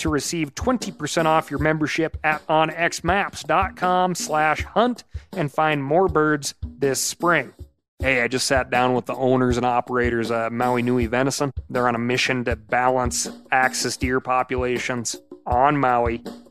to receive 20% off your membership at onxmaps.com slash hunt and find more birds this spring. Hey, I just sat down with the owners and operators of Maui Nui Venison. They're on a mission to balance axis deer populations on Maui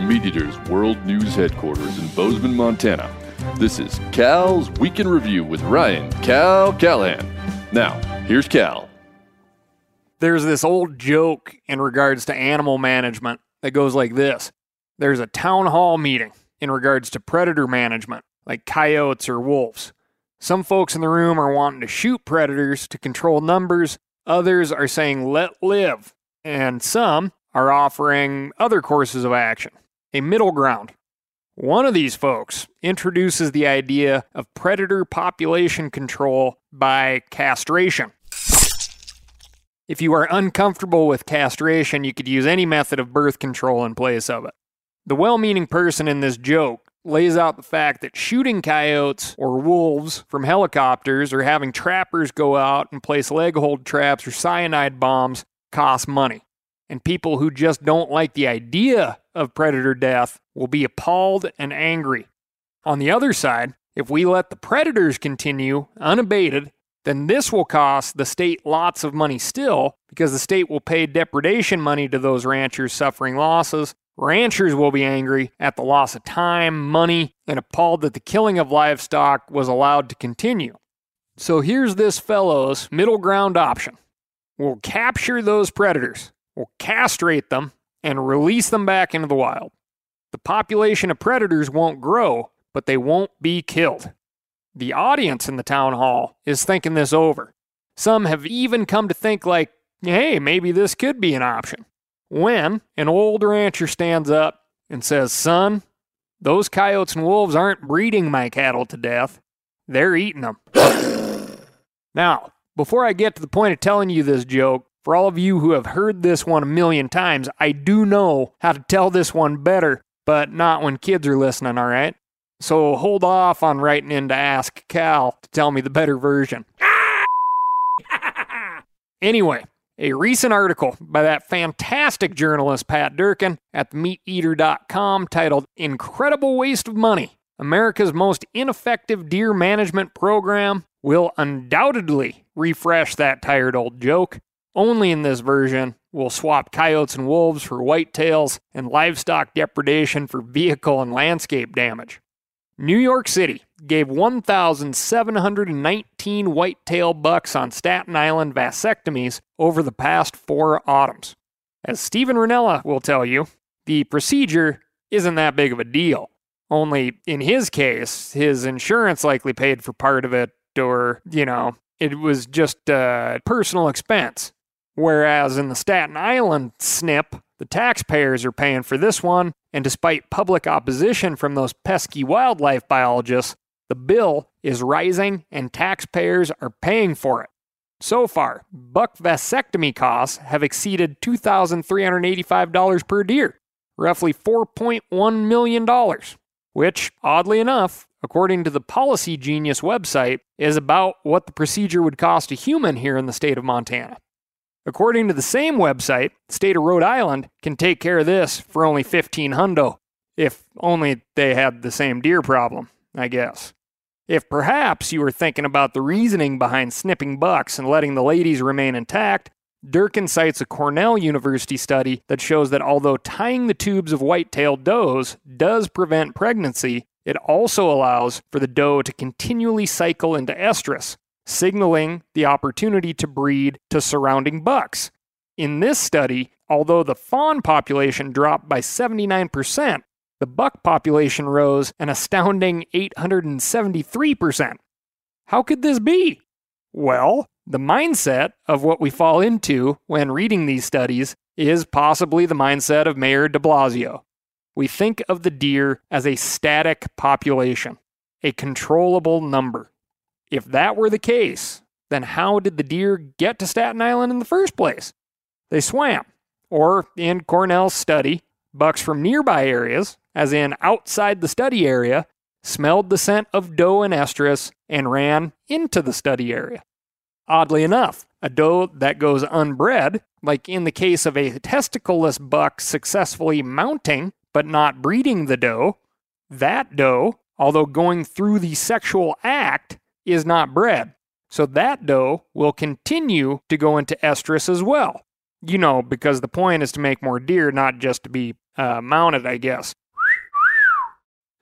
From Meat World News Headquarters in Bozeman, Montana, this is Cal's Week in Review with Ryan Cal Callahan. Now, here's Cal. There's this old joke in regards to animal management that goes like this There's a town hall meeting in regards to predator management, like coyotes or wolves. Some folks in the room are wanting to shoot predators to control numbers, others are saying let live, and some are offering other courses of action, a middle ground. One of these folks introduces the idea of predator population control by castration. If you are uncomfortable with castration, you could use any method of birth control in place of it. The well meaning person in this joke lays out the fact that shooting coyotes or wolves from helicopters or having trappers go out and place leg hold traps or cyanide bombs costs money. And people who just don't like the idea of predator death will be appalled and angry. On the other side, if we let the predators continue unabated, then this will cost the state lots of money still because the state will pay depredation money to those ranchers suffering losses. Ranchers will be angry at the loss of time, money, and appalled that the killing of livestock was allowed to continue. So here's this fellow's middle ground option. We'll capture those predators, we'll castrate them, and release them back into the wild. The population of predators won't grow, but they won't be killed. The audience in the town hall is thinking this over. Some have even come to think, like, hey, maybe this could be an option. When an old rancher stands up and says, son, those coyotes and wolves aren't breeding my cattle to death, they're eating them. now, before I get to the point of telling you this joke, for all of you who have heard this one a million times, I do know how to tell this one better, but not when kids are listening, all right? So hold off on writing in to ask Cal to tell me the better version. anyway, a recent article by that fantastic journalist Pat Durkin at themeateater.com titled Incredible Waste of Money America's Most Ineffective Deer Management Program will undoubtedly refresh that tired old joke. Only in this version will swap coyotes and wolves for whitetails and livestock depredation for vehicle and landscape damage. New York City gave 1,719 whitetail bucks on Staten Island vasectomies over the past four autumns. As Steven Rinella will tell you, the procedure isn't that big of a deal. Only in his case, his insurance likely paid for part of it, or, you know, it was just a personal expense. Whereas in the Staten Island snip, the taxpayers are paying for this one, and despite public opposition from those pesky wildlife biologists, the bill is rising and taxpayers are paying for it. So far, buck vasectomy costs have exceeded $2,385 per deer, roughly $4.1 million, which, oddly enough, according to the Policygenius website, is about what the procedure would cost a human here in the state of Montana. According to the same website, state of Rhode Island can take care of this for only 15 hundo, if only they had the same deer problem, I guess. If perhaps you were thinking about the reasoning behind snipping bucks and letting the ladies remain intact, Durkin cites a Cornell University study that shows that although tying the tubes of white-tailed does does prevent pregnancy, it also allows for the doe to continually cycle into estrus, signaling the opportunity to breed to surrounding bucks. In this study, although the fawn population dropped by 79%, the buck population rose an astounding 873%. How could this be? Well, the mindset of what we fall into when reading these studies is possibly the mindset of Mayor de Blasio. We think of the deer as a static population, a controllable number. If that were the case, then how did the deer get to Staten Island in the first place? They swam, or in Cornell's study, bucks from nearby areas, as in outside the study area, smelled the scent of doe and estrus and ran into the study area. Oddly enough, a doe that goes unbred, like in the case of a testicleless buck successfully mounting but not breeding the doe, that doe, although going through the sexual act, is not bred. So that doe will continue to go into estrus as well. You know, because the point is to make more deer, not just to be uh, mounted, I guess.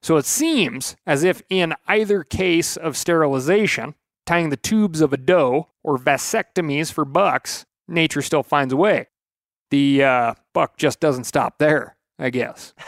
So it seems as if in either case of sterilization, tying the tubes of a doe or vasectomies for bucks, nature still finds a way. The uh, buck just doesn't stop there, I guess.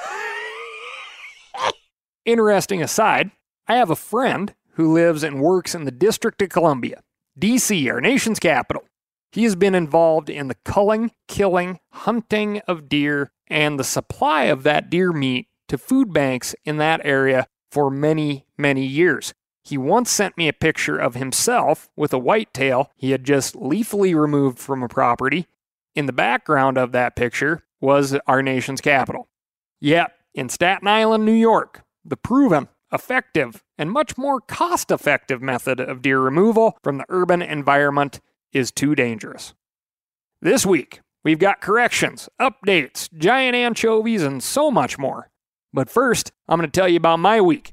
Interesting aside, I have a friend who lives and works in the District of Columbia, DC, our nation's capital. He has been involved in the culling, killing, hunting of deer, and the supply of that deer meat to food banks in that area for many, many years. He once sent me a picture of himself with a whitetail he had just lethally removed from a property. In the background of that picture was our nation's capital. Yet, in Staten Island, New York, the proven, effective, and much more cost effective method of deer removal from the urban environment is too dangerous. This week, we've got corrections, updates, giant anchovies, and so much more. But first, I'm going to tell you about my week.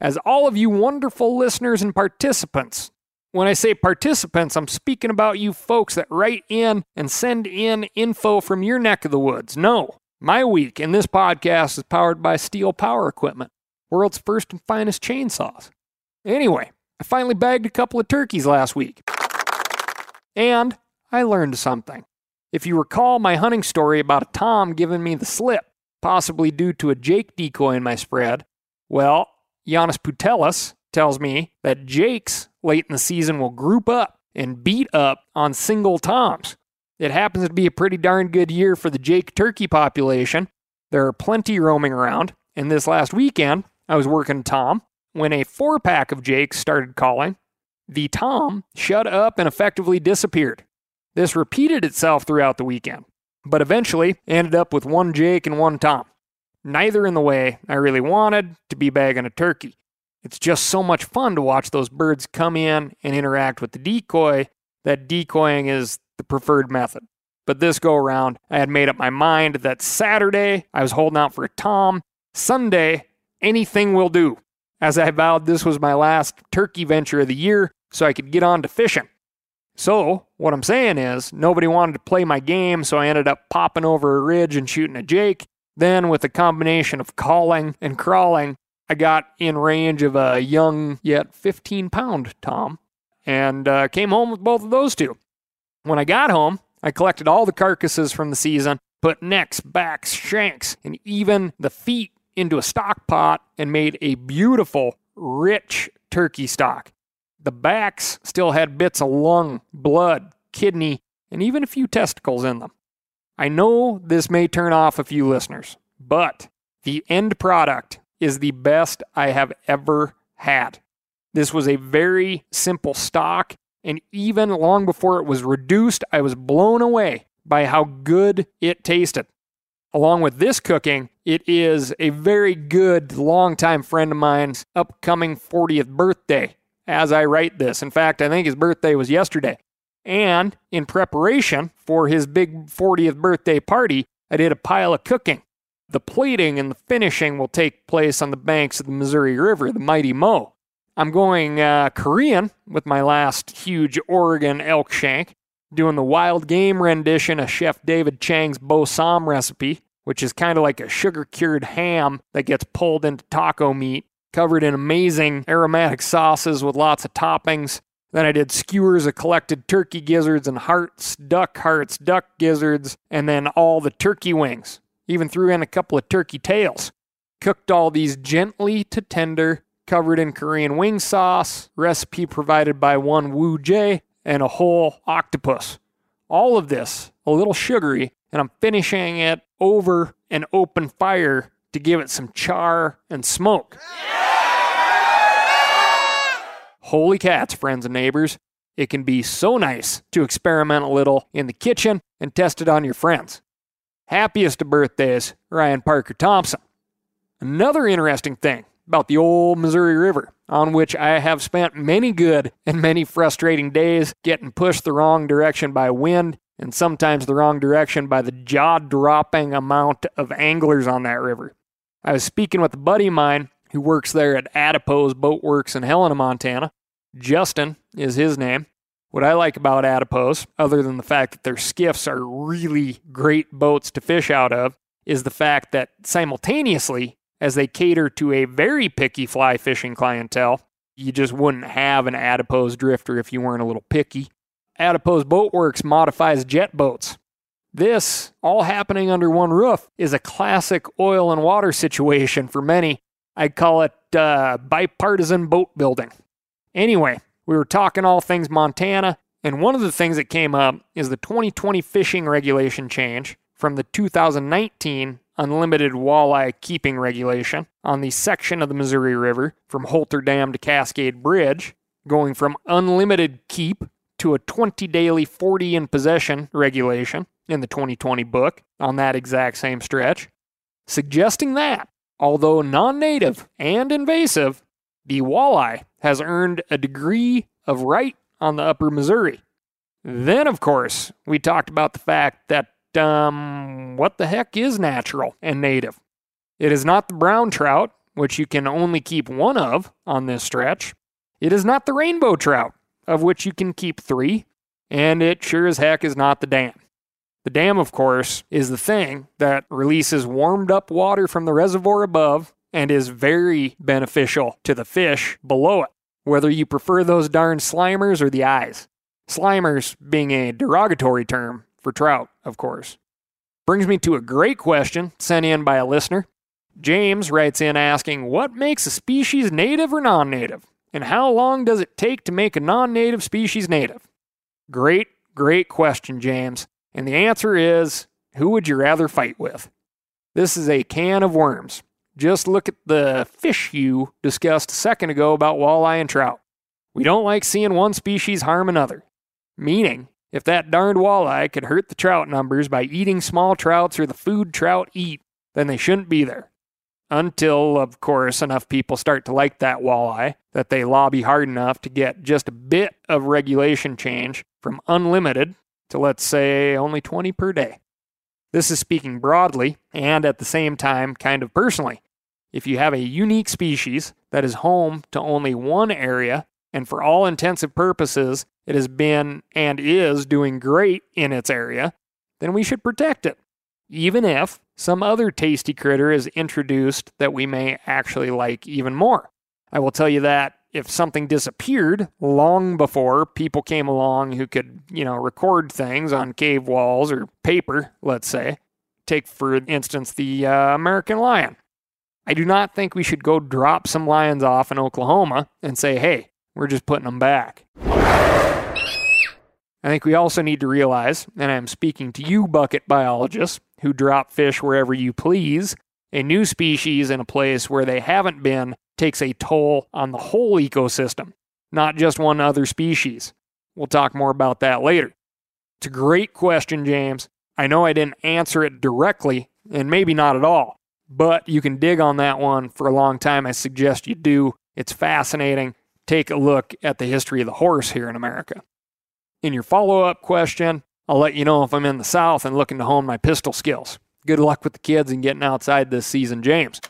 As all of you wonderful listeners and participants, when I say participants, I'm speaking about you folks that write in and send in info from your neck of the woods. No, my week in this podcast is powered by Stihl Power Equipment, world's first and finest chainsaws. Anyway, I finally bagged a couple of turkeys last week. And I learned something. If you recall my hunting story about a Tom giving me the slip, possibly due to a Jake decoy in my spread, well, Janis Putelis tells me that Jakes late in the season will group up and beat up on single Toms. It happens to be a pretty darn good year for the Jake turkey population. There are plenty roaming around, and this last weekend, I was working Tom when a four pack of Jakes started calling. The Tom shut up and effectively disappeared. This repeated itself throughout the weekend, but eventually ended up with one Jake and one Tom. Neither in the way I really wanted to be bagging a turkey. It's just so much fun to watch those birds come in and interact with the decoy that decoying is the preferred method. But this go around, I had made up my mind that Saturday I was holding out for a Tom. Sunday, anything will do. As I vowed, this was my last turkey venture of the year, so I could get on to fishing. So, what I'm saying is, nobody wanted to play my game, so I ended up popping over a ridge and shooting a Jake. Then, with a combination of calling and crawling, I got in range of a young yet 15 pound Tom and uh, came home with both of those two. When I got home, I collected all the carcasses from the season, put necks, backs, shanks, and even the feet into a stock pot and made a beautiful, rich turkey stock. The backs still had bits of lung, blood, kidney, and even a few testicles in them. I know this may turn off a few listeners, but the end product is the best I have ever had. This was a very simple stock And even long before it was reduced, I was blown away by how good it tasted. Along with this cooking, it is a very good longtime friend of mine's upcoming 40th birthday as I write this. In fact, I think his birthday was yesterday. And in preparation for his big 40th birthday party, I did a pile of cooking. The plating and the finishing will take place on the banks of the Missouri River, the mighty Mo. I'm going uh, Korean with my last huge Oregon elk shank, doing the wild game rendition of Chef David Chang's Bo Ssäm recipe, which is kind of like a sugar cured ham that gets pulled into taco meat, covered in amazing aromatic sauces with lots of toppings. Then I did skewers of collected turkey gizzards and hearts, duck hearts, duck gizzards, and then all the turkey wings. Even threw in a couple of turkey tails. Cooked all these gently to tender, covered in Korean wing sauce, recipe provided by one Wu J, and a whole octopus. All of this a little sugary, and I'm finishing it over an open fire to give it some char and smoke. Holy cats, friends and neighbors. It can be so nice to experiment a little in the kitchen and test it on your friends. Happiest of birthdays, Ryan Parker Thompson. Another interesting thing about the old Missouri River, on which I have spent many good and many frustrating days getting pushed the wrong direction by wind and sometimes the wrong direction by the jaw dropping amount of anglers on that river. I was speaking with a buddy of mine who works there at Adipose Boat Works in Helena, Montana. Justin is his name. What I like about Adipose, other than the fact that their skiffs are really great boats to fish out of, is the fact that simultaneously, as they cater to a very picky fly fishing clientele, you just wouldn't have an Adipose drifter if you weren't a little picky. Adipose Boatworks modifies jet boats. This, all happening under one roof, is a classic oil and water situation for many. I'd call it uh, bipartisan boat building. Anyway, we were talking all things Montana, and one of the things that came up is the 2020 fishing regulation change from the 2019 unlimited walleye keeping regulation on the section of the Missouri River from Holter Dam to Cascade Bridge, going from unlimited keep to a 20 daily 40 in possession regulation in the 2020 book on that exact same stretch, suggesting that, although non native and invasive, the walleye has earned a degree of right on the upper Missouri. Then, of course, we talked about the fact that, um, what the heck is natural and native? It is not the brown trout, which you can only keep one of on this stretch. It is not the rainbow trout, of which you can keep three. And it sure as heck is not the dam. The dam, of course, is the thing that releases warmed up water from the reservoir above and is very beneficial to the fish below it, whether you prefer those darn slimers or the eyes. Slimers being a derogatory term for trout, of course. Brings me to a great question sent in by a listener. James writes in asking, What makes a species native or non native? And how long does it take to make a non native species native? Great, great question, James. And the answer is who would you rather fight with? This is a can of worms. Just look at the fish you discussed a second ago about walleye and trout. We don't like seeing one species harm another. Meaning, if that darned walleye could hurt the trout numbers by eating small trouts or the food trout eat, then they shouldn't be there. Until, of course, enough people start to like that walleye that they lobby hard enough to get just a bit of regulation change from unlimited to, let's say, only 20 per day. This is speaking broadly and at the same time kind of personally. If you have a unique species that is home to only one area, and for all intensive purposes, it has been and is doing great in its area, then we should protect it, even if some other tasty critter is introduced that we may actually like even more. I will tell you that if something disappeared long before people came along who could, you know, record things on cave walls or paper, let's say, take for instance the uh, American lion. I do not think we should go drop some lions off in Oklahoma and say, hey, we're just putting them back. I think we also need to realize, and I'm speaking to you, bucket biologists, who drop fish wherever you please, a new species in a place where they haven't been takes a toll on the whole ecosystem, not just one other species. We'll talk more about that later. It's a great question, James. I know I didn't answer it directly, and maybe not at all, but you can dig on that one for a long time. I suggest you do. It's fascinating. Take a look at the history of the horse here in America. In your follow up question, I'll let you know if I'm in the South and looking to hone my pistol skills. Good luck with the kids and getting outside this season, James.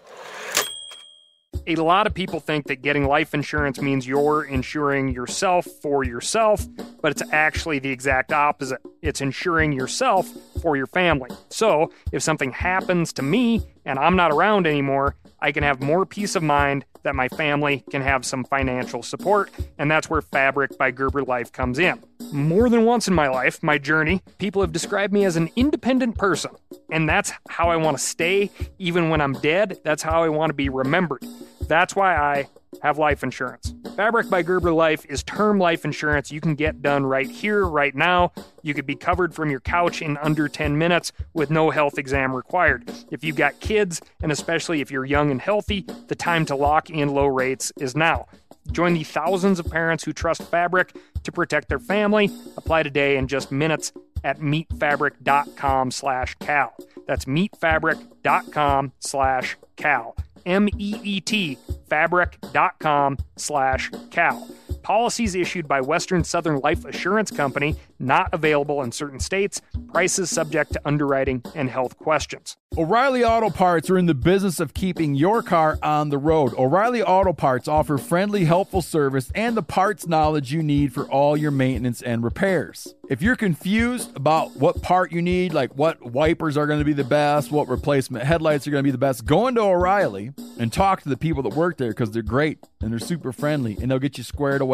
A lot of people think that getting life insurance means you're insuring yourself for yourself, but it's actually the exact opposite. It's insuring yourself for your family. So, if something happens to me and I'm not around anymore, I can have more peace of mind that my family can have some financial support, and that's where Fabric by Gerber Life comes in. More than once in my life, my journey, people have described me as an independent person, and that's how I want to stay even when I'm dead. That's how I want to be remembered. That's why I have life insurance. Fabric by Gerber Life is term life insurance you can get done right here, right now. You could be covered from your couch in under 10 minutes with no health exam required. If you've got kids, and especially if you're young and healthy, the time to lock in low rates is now. Join the thousands of parents who trust Fabric to protect their family. Apply today in just minutes at meetfabric.com slash cal. That's meetfabric.com slash cal. M-E-E-T, fabric.com slash cal. Policies issued by Western Southern Life Assurance Company, not available in certain states. Prices subject to underwriting and health questions. O'Reilly Auto Parts are in the business of keeping your car on the road. O'Reilly Auto Parts offer friendly, helpful service and the parts knowledge you need for all your maintenance and repairs. If you're confused about what part you need, like what wipers are going to be the best, what replacement headlights are going to be the best, go into O'Reilly and talk to the people that work there because they're great and they're super friendly and they'll get you squared away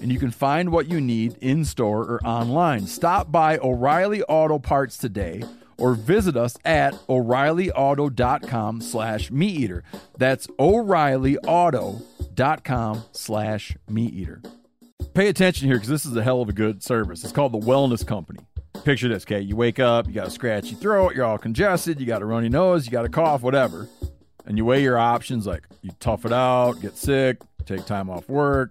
and you can find what you need in store or online. Stop by O'Reilly Auto Parts today or visit us at o'reillyauto.com slash meat eater. That's o'reillyauto.com slash meat eater. Pay attention here because this is a hell of a good service. It's called the wellness company. Picture this okay? You wake up you got a scratchy throat you're all congested you got a runny nose you got a cough whatever and you weigh your options like you tough it out get sick take time off work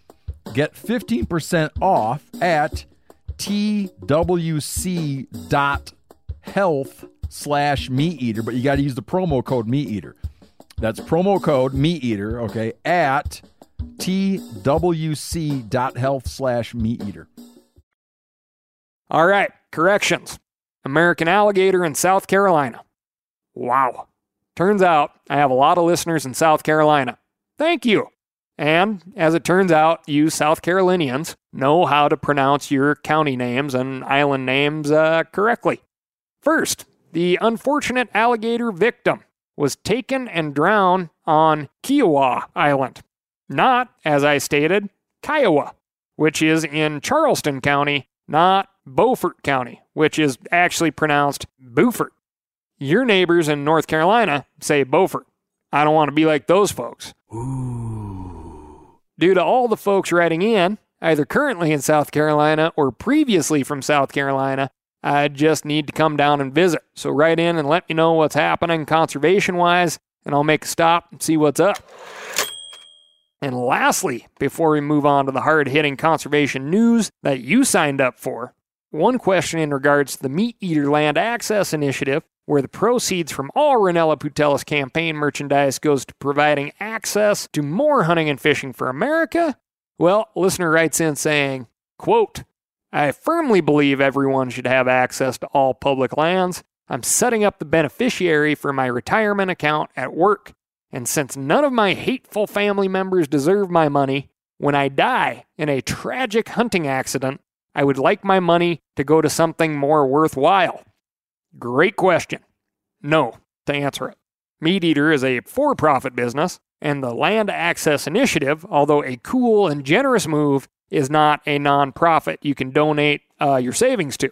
Get 15% off at twc.health slash meat eater, but you got to use the promo code meat eater. That's promo code meat eater, okay, at twc.health slash meat eater. All right, corrections. American alligator in South Carolina. Wow. Turns out I have a lot of listeners in South Carolina. Thank you. And as it turns out, you South Carolinians know how to pronounce your county names and island names uh, correctly. First, the unfortunate alligator victim was taken and drowned on Kiawah Island. Not, as I stated, Kiowa, which is in Charleston County, not Beaufort County, which is actually pronounced Beaufort. Your neighbors in North Carolina say Beaufort. I don't want to be like those folks. Due to all the folks writing in, either currently in South Carolina or previously from South Carolina, I just need to come down and visit. So write in and let me know what's happening conservation wise, and I'll make a stop and see what's up. And lastly, before we move on to the hard hitting conservation news that you signed up for, one question in regards to the Meat Eater Land Access Initiative, where the proceeds from all Rinella Putelis campaign merchandise goes to providing access to more hunting and fishing for America. Well, listener writes in saying, quote, I firmly believe everyone should have access to all public lands. I'm setting up the beneficiary for my retirement account at work. And since none of my hateful family members deserve my money, when I die in a tragic hunting accident, I would like my money to go to something more worthwhile. Great question. No, to answer it. Meat Eater is a for profit business, and the Land Access Initiative, although a cool and generous move, is not a nonprofit you can donate uh, your savings to.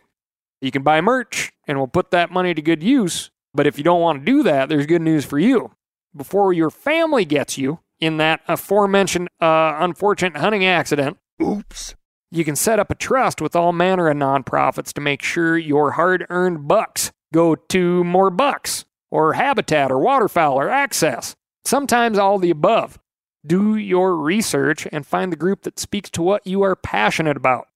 You can buy merch, and we'll put that money to good use. But if you don't want to do that, there's good news for you. Before your family gets you in that aforementioned uh, unfortunate hunting accident, Oops. You can set up a trust with all manner of nonprofits to make sure your hard earned bucks go to more bucks, or habitat, or waterfowl, or access. Sometimes all the above. Do your research and find the group that speaks to what you are passionate about.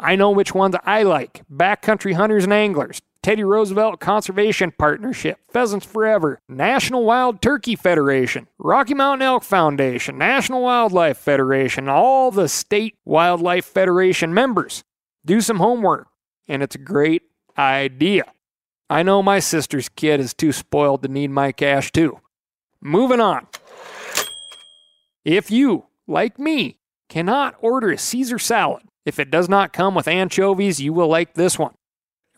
I know which ones I like Backcountry Hunters and Anglers, Teddy Roosevelt Conservation Partnership, Pheasants Forever, National Wild Turkey Federation, Rocky Mountain Elk Foundation, National Wildlife Federation, all the state Wildlife Federation members. Do some homework, and it's a great idea. I know my sister's kid is too spoiled to need my cash too. Moving on. If you, like me, cannot order a Caesar salad, if it does not come with anchovies, you will like this one.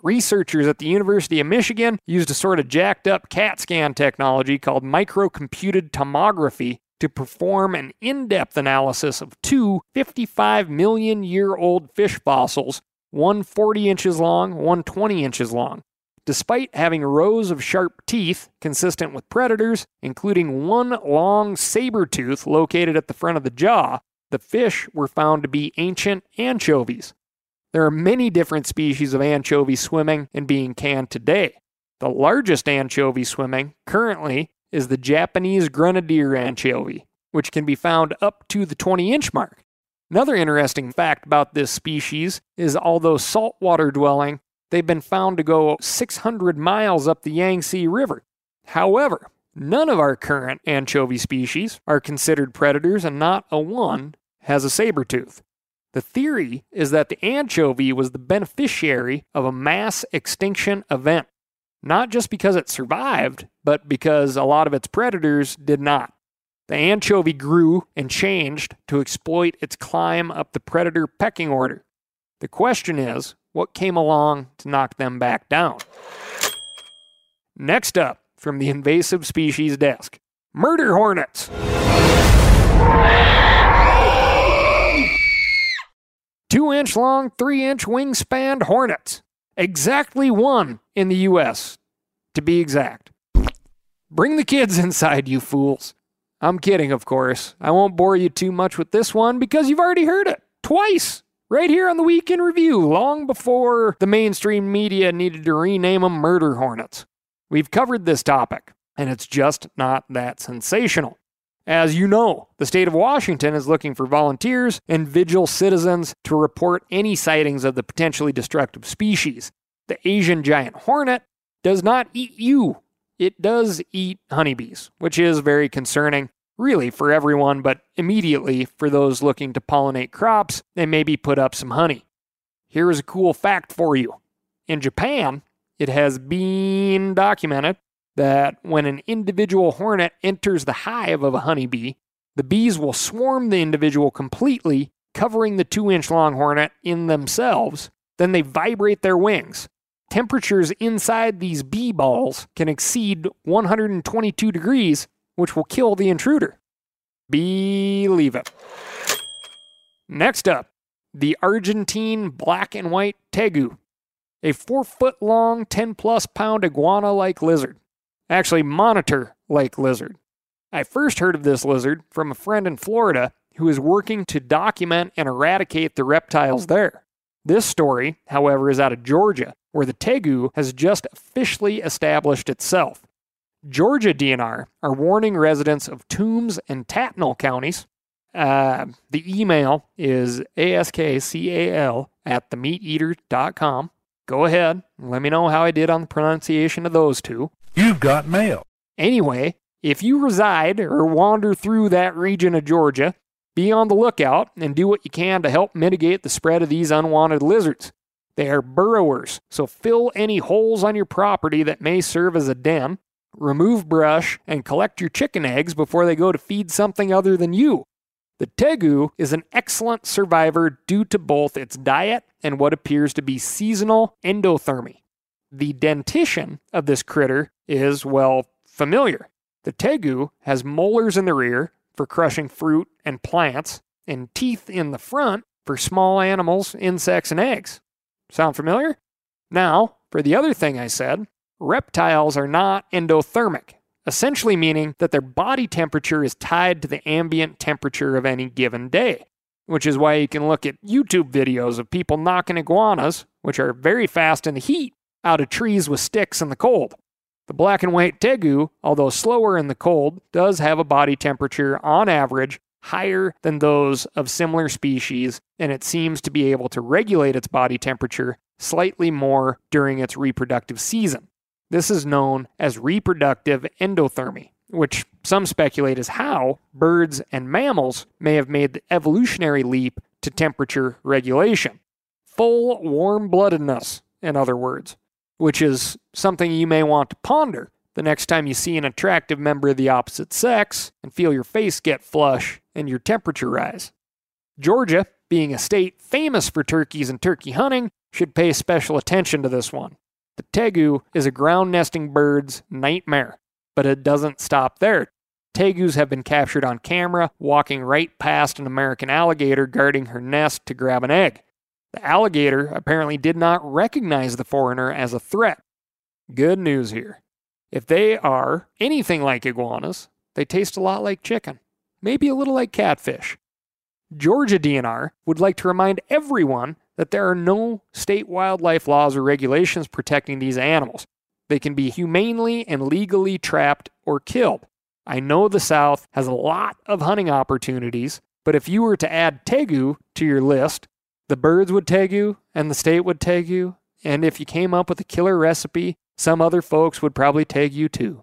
Researchers at the University of Michigan used a sort of jacked up CAT scan technology called microcomputed tomography to perform an in depth analysis of two 55 million year old fish fossils, one 40 inches long, one 20 inches long. Despite having rows of sharp teeth consistent with predators, including one long saber tooth located at the front of the jaw, the fish were found to be ancient anchovies. There are many different species of anchovy swimming and being canned today. The largest anchovy swimming currently is the Japanese grenadier anchovy, which can be found up to the 20 inch mark. Another interesting fact about this species is although saltwater dwelling, they've been found to go 600 miles up the Yangtze River. However, none of our current anchovy species are considered predators, and not a one has a saber tooth. The theory is that the anchovy was the beneficiary of a mass extinction event, not just because it survived, but because a lot of its predators did not. The anchovy grew and changed to exploit its climb up the predator pecking order. The question is, what came along to knock them back down? Next up, from the invasive species desk murder hornets. Two inch long, three inch wingspan hornets. Exactly one in the U.S., to be exact. Bring the kids inside, you fools. I'm kidding, of course. I won't bore you too much with this one because you've already heard it twice right here on the Week in Review, long before the mainstream media needed to rename them murder hornets. We've covered this topic, and it's just not that sensational. As you know, the state of Washington is looking for volunteers and vigil citizens to report any sightings of the potentially destructive species. The Asian giant hornet does not eat you, it does eat honeybees, which is very concerning, really, for everyone, but immediately for those looking to pollinate crops and maybe put up some honey. Here is a cool fact for you. In Japan, it has been documented that when an individual hornet enters the hive of a honeybee, the bees will swarm the individual completely, covering the two inch long hornet in themselves. Then they vibrate their wings. Temperatures inside these bee balls can exceed 122 degrees, which will kill the intruder. Believe it. Next up, the Argentine black and white tegu, a four foot long, 10 plus pound iguana like lizard actually monitor like lizard. I first heard of this lizard from a friend in Florida who is working to document and eradicate the reptiles there. This story, however, is out of Georgia, where the tegu has just officially established itself. Georgia DNR are warning residents of Toombs and Tattnall counties. Uh, the email is askcal at themeateater.com. Go ahead and let me know how I did on the pronunciation of those two. You've got mail. Anyway, if you reside or wander through that region of Georgia, be on the lookout and do what you can to help mitigate the spread of these unwanted lizards. They are burrowers, so fill any holes on your property that may serve as a den, remove brush, and collect your chicken eggs before they go to feed something other than you. The tegu is an excellent survivor due to both its diet and what appears to be seasonal endothermy. The dentition of this critter is, well, familiar. The tegu has molars in the rear for crushing fruit and plants, and teeth in the front for small animals, insects, and eggs. Sound familiar? Now, for the other thing I said, reptiles are not endothermic, essentially meaning that their body temperature is tied to the ambient temperature of any given day, which is why you can look at YouTube videos of people knocking iguanas, which are very fast in the heat, out of trees with sticks in the cold. The black and white tegu, although slower in the cold, does have a body temperature on average higher than those of similar species, and it seems to be able to regulate its body temperature slightly more during its reproductive season. This is known as reproductive endothermy, which some speculate is how birds and mammals may have made the evolutionary leap to temperature regulation. Full warm bloodedness, in other words, which is something you may want to ponder the next time you see an attractive member of the opposite sex and feel your face get flush and your temperature rise. Georgia, being a state famous for turkeys and turkey hunting, should pay special attention to this one. The tegu is a ground nesting bird's nightmare, but it doesn't stop there. Tegus have been captured on camera walking right past an American alligator guarding her nest to grab an egg. The alligator apparently did not recognize the foreigner as a threat. Good news here. If they are anything like iguanas, they taste a lot like chicken, maybe a little like catfish. Georgia DNR would like to remind everyone that there are no state wildlife laws or regulations protecting these animals. They can be humanely and legally trapped or killed. I know the South has a lot of hunting opportunities, but if you were to add tegu to your list, the birds would tag you, and the state would tag you, and if you came up with a killer recipe, some other folks would probably tag you too.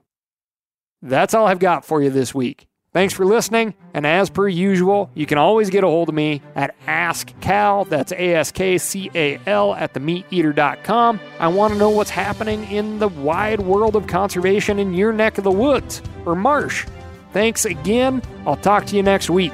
That's all I've got for you this week. Thanks for listening, and as per usual, you can always get a hold of me at AskCal, that's A-S-K-C-A-L, at themeateater.com. I want to know what's happening in the wide world of conservation in your neck of the woods or marsh. Thanks again. I'll talk to you next week.